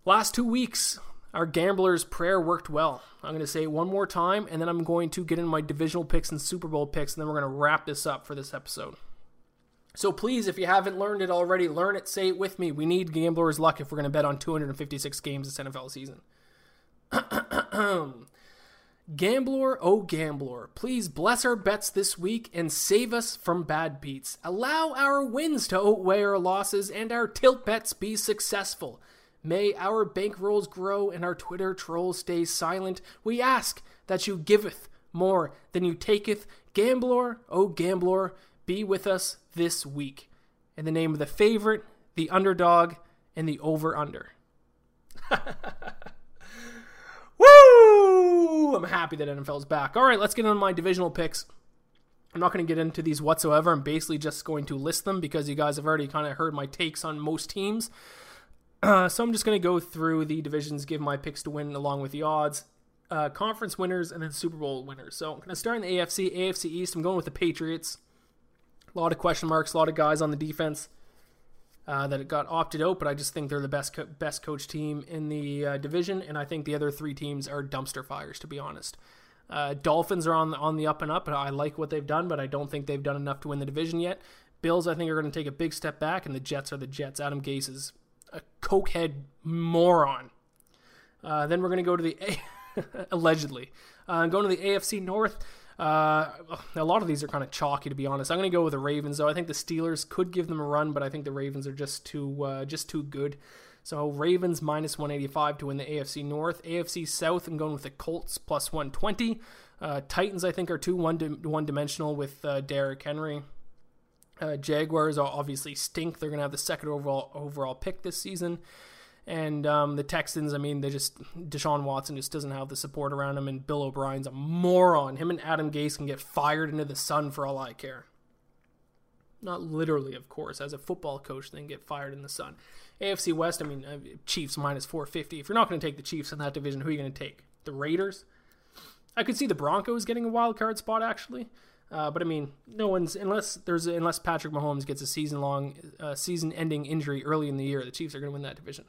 Last 2 weeks, our gambler's prayer worked well. I'm going to say it one more time, and then I'm going to get in my divisional picks and Super Bowl picks, and then we're going to wrap this up for this episode. So please, if you haven't learned it already, learn it, say it with me. We need gambler's luck if we're going to bet on 256 games this NFL season. Gambler, oh gambler, please bless our bets this week and save us from bad beats. Allow our wins to outweigh our losses and our tilt bets be successful. May our bankrolls grow and our Twitter trolls stay silent. We ask that you giveth more than you taketh. Gambler, oh gambler, be with us this week. In the name of the favorite, the underdog, and the over under. I'm happy that NFL's back. All right, let's get on my divisional picks. I'm not going to get into these whatsoever. I'm basically just going to list them because you guys have already kind of heard my takes on most teams. Uh, so I'm just going to go through the divisions, give my picks to win along with the odds, uh, conference winners, and then Super Bowl winners. So I'm going to start in the AFC. AFC East, I'm going with the Patriots. A lot of question marks, a lot of guys on the defense uh, that it got opted out, but I just think they're the best co- best coach team in the uh, division, and I think the other three teams are dumpster fires, to be honest. Uh, Dolphins are on the, on the up and up, and I like what they've done, but I don't think they've done enough to win the division yet. Bills, I think, are going to take a big step back, and the Jets are the Jets. Adam Gase is a cokehead moron. Uh, then we're going to go to the A- allegedly uh, going to the AFC North. Uh, a lot of these are kind of chalky, to be honest. I'm going to go with the Ravens, though. I think the Steelers could give them a run, but I think the Ravens are just too uh, just too good. So Ravens minus 185 to win the AFC North. AFC South, I'm going with the Colts plus 120. Uh, Titans, I think, are too one one dimensional with uh, Derrick Henry. Uh, Jaguars obviously stink. They're going to have the second overall overall pick this season. And um, the Texans, I mean, they just Deshaun Watson just doesn't have the support around him, and Bill O'Brien's a moron. Him and Adam Gase can get fired into the sun for all I care. Not literally, of course. As a football coach, they get fired in the sun. AFC West, I mean, uh, Chiefs minus 450. If you're not going to take the Chiefs in that division, who are you going to take? The Raiders? I could see the Broncos getting a wild card spot actually. Uh, but I mean, no one's unless there's unless Patrick Mahomes gets a season long, uh, season ending injury early in the year, the Chiefs are going to win that division.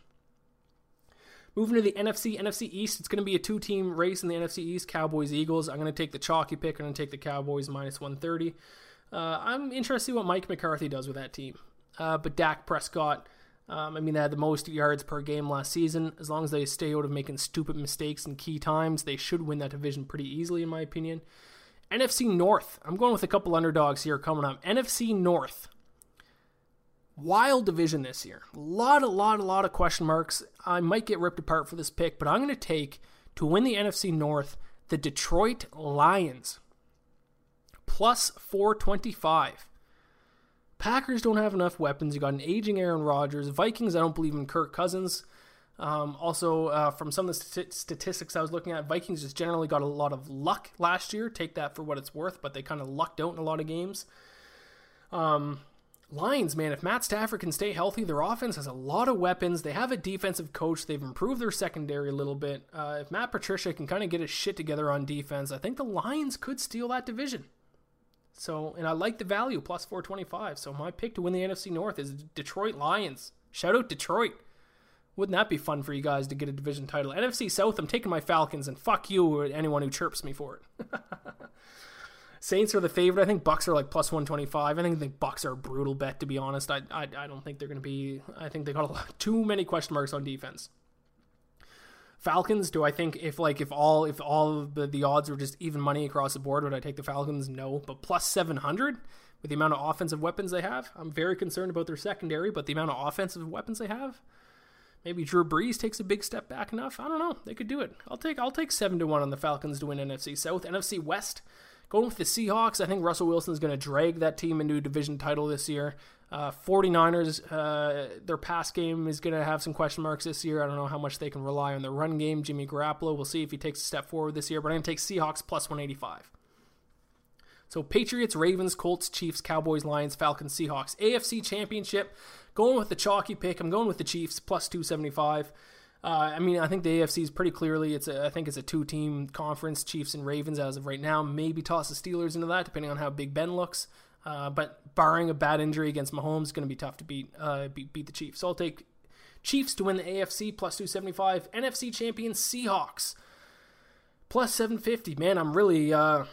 Moving to the NFC, NFC East, it's going to be a two team race in the NFC East Cowboys Eagles. I'm going to take the chalky pick. I'm going to take the Cowboys minus 130. Uh, I'm interested to see what Mike McCarthy does with that team. Uh, but Dak Prescott, um, I mean, they had the most yards per game last season. As long as they stay out of making stupid mistakes in key times, they should win that division pretty easily, in my opinion. NFC North, I'm going with a couple underdogs here coming up. NFC North, wild division this year. A lot, a lot, a lot of question marks. I might get ripped apart for this pick, but I'm going to take to win the NFC North the Detroit Lions plus 425. Packers don't have enough weapons. You got an aging Aaron Rodgers. Vikings, I don't believe in Kirk Cousins. Um, also, uh, from some of the st- statistics I was looking at, Vikings just generally got a lot of luck last year. Take that for what it's worth, but they kind of lucked out in a lot of games. Um, Lions, man, if Matt Stafford can stay healthy, their offense has a lot of weapons. They have a defensive coach. They've improved their secondary a little bit. Uh, if Matt Patricia can kind of get his shit together on defense, I think the Lions could steal that division. So, and I like the value plus 425. So my pick to win the NFC North is Detroit Lions. Shout out Detroit. Wouldn't that be fun for you guys to get a division title? NFC South, I'm taking my Falcons, and fuck you anyone who chirps me for it. Saints are the favorite. I think Bucks are like plus 125. I think the Bucks are a brutal bet to be honest. I I, I don't think they're going to be. I think they got a lot, too many question marks on defense. Falcons, do I think if like if all if all the, the odds were just even money across the board, would I take the Falcons? No, but plus 700 with the amount of offensive weapons they have, I'm very concerned about their secondary, but the amount of offensive weapons they have, maybe Drew Brees takes a big step back enough. I don't know. They could do it. I'll take I'll take 7 to 1 on the Falcons to win NFC South, NFC West. Going with the Seahawks, I think Russell Wilson is going to drag that team into a division title this year. Uh, 49ers, uh, their pass game is going to have some question marks this year. I don't know how much they can rely on the run game. Jimmy Garoppolo, we'll see if he takes a step forward this year, but I'm going to take Seahawks plus 185. So Patriots, Ravens, Colts, Chiefs, Cowboys, Lions, Falcons, Seahawks. AFC Championship, going with the chalky pick. I'm going with the Chiefs plus 275. Uh, I mean, I think the AFC is pretty clearly. It's a, I think it's a two-team conference, Chiefs and Ravens as of right now. Maybe toss the Steelers into that, depending on how Big Ben looks. Uh, but barring a bad injury against Mahomes, it's going to be tough to beat, uh, beat beat the Chiefs. So I'll take Chiefs to win the AFC plus 275. NFC champion Seahawks plus 750. Man, I'm really uh,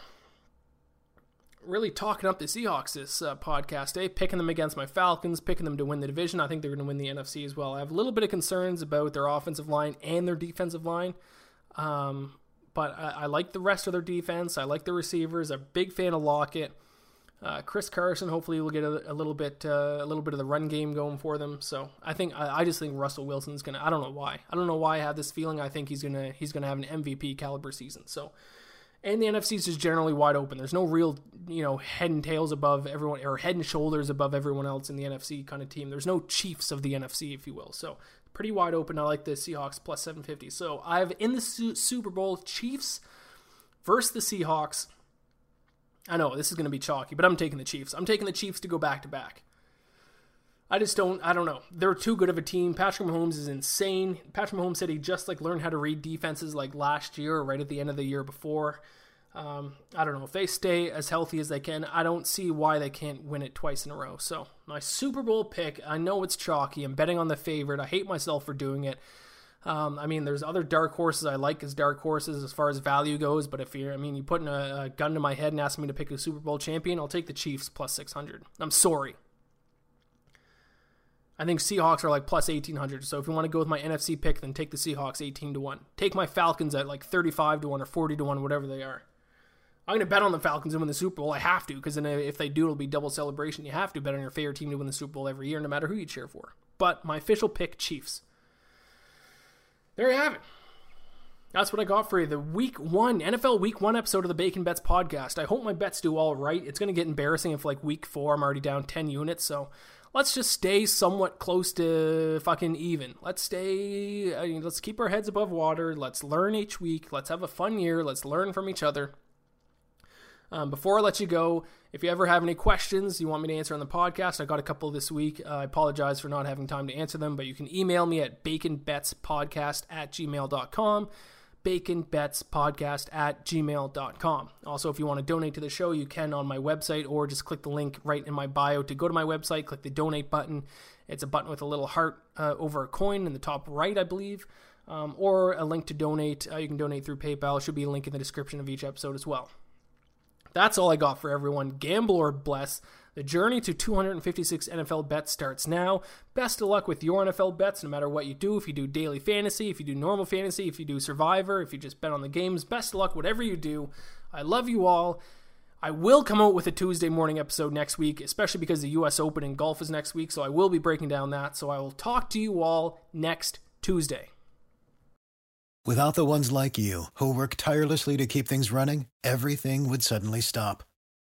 really talking up the Seahawks this uh, podcast, eh? Picking them against my Falcons, picking them to win the division. I think they're going to win the NFC as well. I have a little bit of concerns about their offensive line and their defensive line. Um, but I, I, like the rest of their defense. I like the receivers. I'm a big fan of Lockett. Uh, Chris Carson, hopefully, will get a, a little bit, uh, a little bit of the run game going for them. So I think, I, I just think Russell Wilson's gonna. I don't know why. I don't know why I have this feeling. I think he's gonna, he's gonna have an MVP caliber season. So and the NFC is just generally wide open. There's no real, you know, head and tails above everyone or head and shoulders above everyone else in the NFC kind of team. There's no Chiefs of the NFC, if you will. So pretty wide open. I like the Seahawks plus 750. So I have in the Super Bowl Chiefs versus the Seahawks. I know this is going to be chalky, but I'm taking the Chiefs. I'm taking the Chiefs to go back to back. I just don't. I don't know. They're too good of a team. Patrick Mahomes is insane. Patrick Mahomes said he just like learned how to read defenses like last year or right at the end of the year before. Um, I don't know if they stay as healthy as they can. I don't see why they can't win it twice in a row. So my Super Bowl pick. I know it's chalky. I'm betting on the favorite. I hate myself for doing it. Um, I mean, there's other dark horses I like as dark horses as far as value goes. But if you're, I mean, you putting a, a gun to my head and asking me to pick a Super Bowl champion, I'll take the Chiefs plus 600. I'm sorry. I think Seahawks are like plus 1800. So if you want to go with my NFC pick, then take the Seahawks 18 to 1. Take my Falcons at like 35 to 1 or 40 to 1, whatever they are. I'm going to bet on the Falcons to win the Super Bowl. I have to, because then if they do, it'll be double celebration. You have to bet on your favorite team to win the Super Bowl every year, no matter who you cheer for. But my official pick, Chiefs. There you have it. That's what I got for you. The week one, NFL week one episode of the Bacon Bets podcast. I hope my bets do all right. It's going to get embarrassing if, like, week four, I'm already down 10 units. So let's just stay somewhat close to fucking even. Let's stay, I mean, let's keep our heads above water. Let's learn each week. Let's have a fun year. Let's learn from each other. Um, before I let you go, if you ever have any questions you want me to answer on the podcast, I got a couple this week. Uh, I apologize for not having time to answer them, but you can email me at baconbetspodcast at gmail.com baconbetspodcast at gmail.com. Also, if you want to donate to the show, you can on my website or just click the link right in my bio to go to my website, click the donate button. It's a button with a little heart uh, over a coin in the top right, I believe, um, or a link to donate. Uh, you can donate through PayPal. There should be a link in the description of each episode as well. That's all I got for everyone. Gamble or bless. The journey to 256 NFL bets starts now. Best of luck with your NFL bets, no matter what you do. If you do daily fantasy, if you do normal fantasy, if you do survivor, if you just bet on the games, best of luck, whatever you do. I love you all. I will come out with a Tuesday morning episode next week, especially because the US Open and golf is next week, so I will be breaking down that. So I will talk to you all next Tuesday. Without the ones like you, who work tirelessly to keep things running, everything would suddenly stop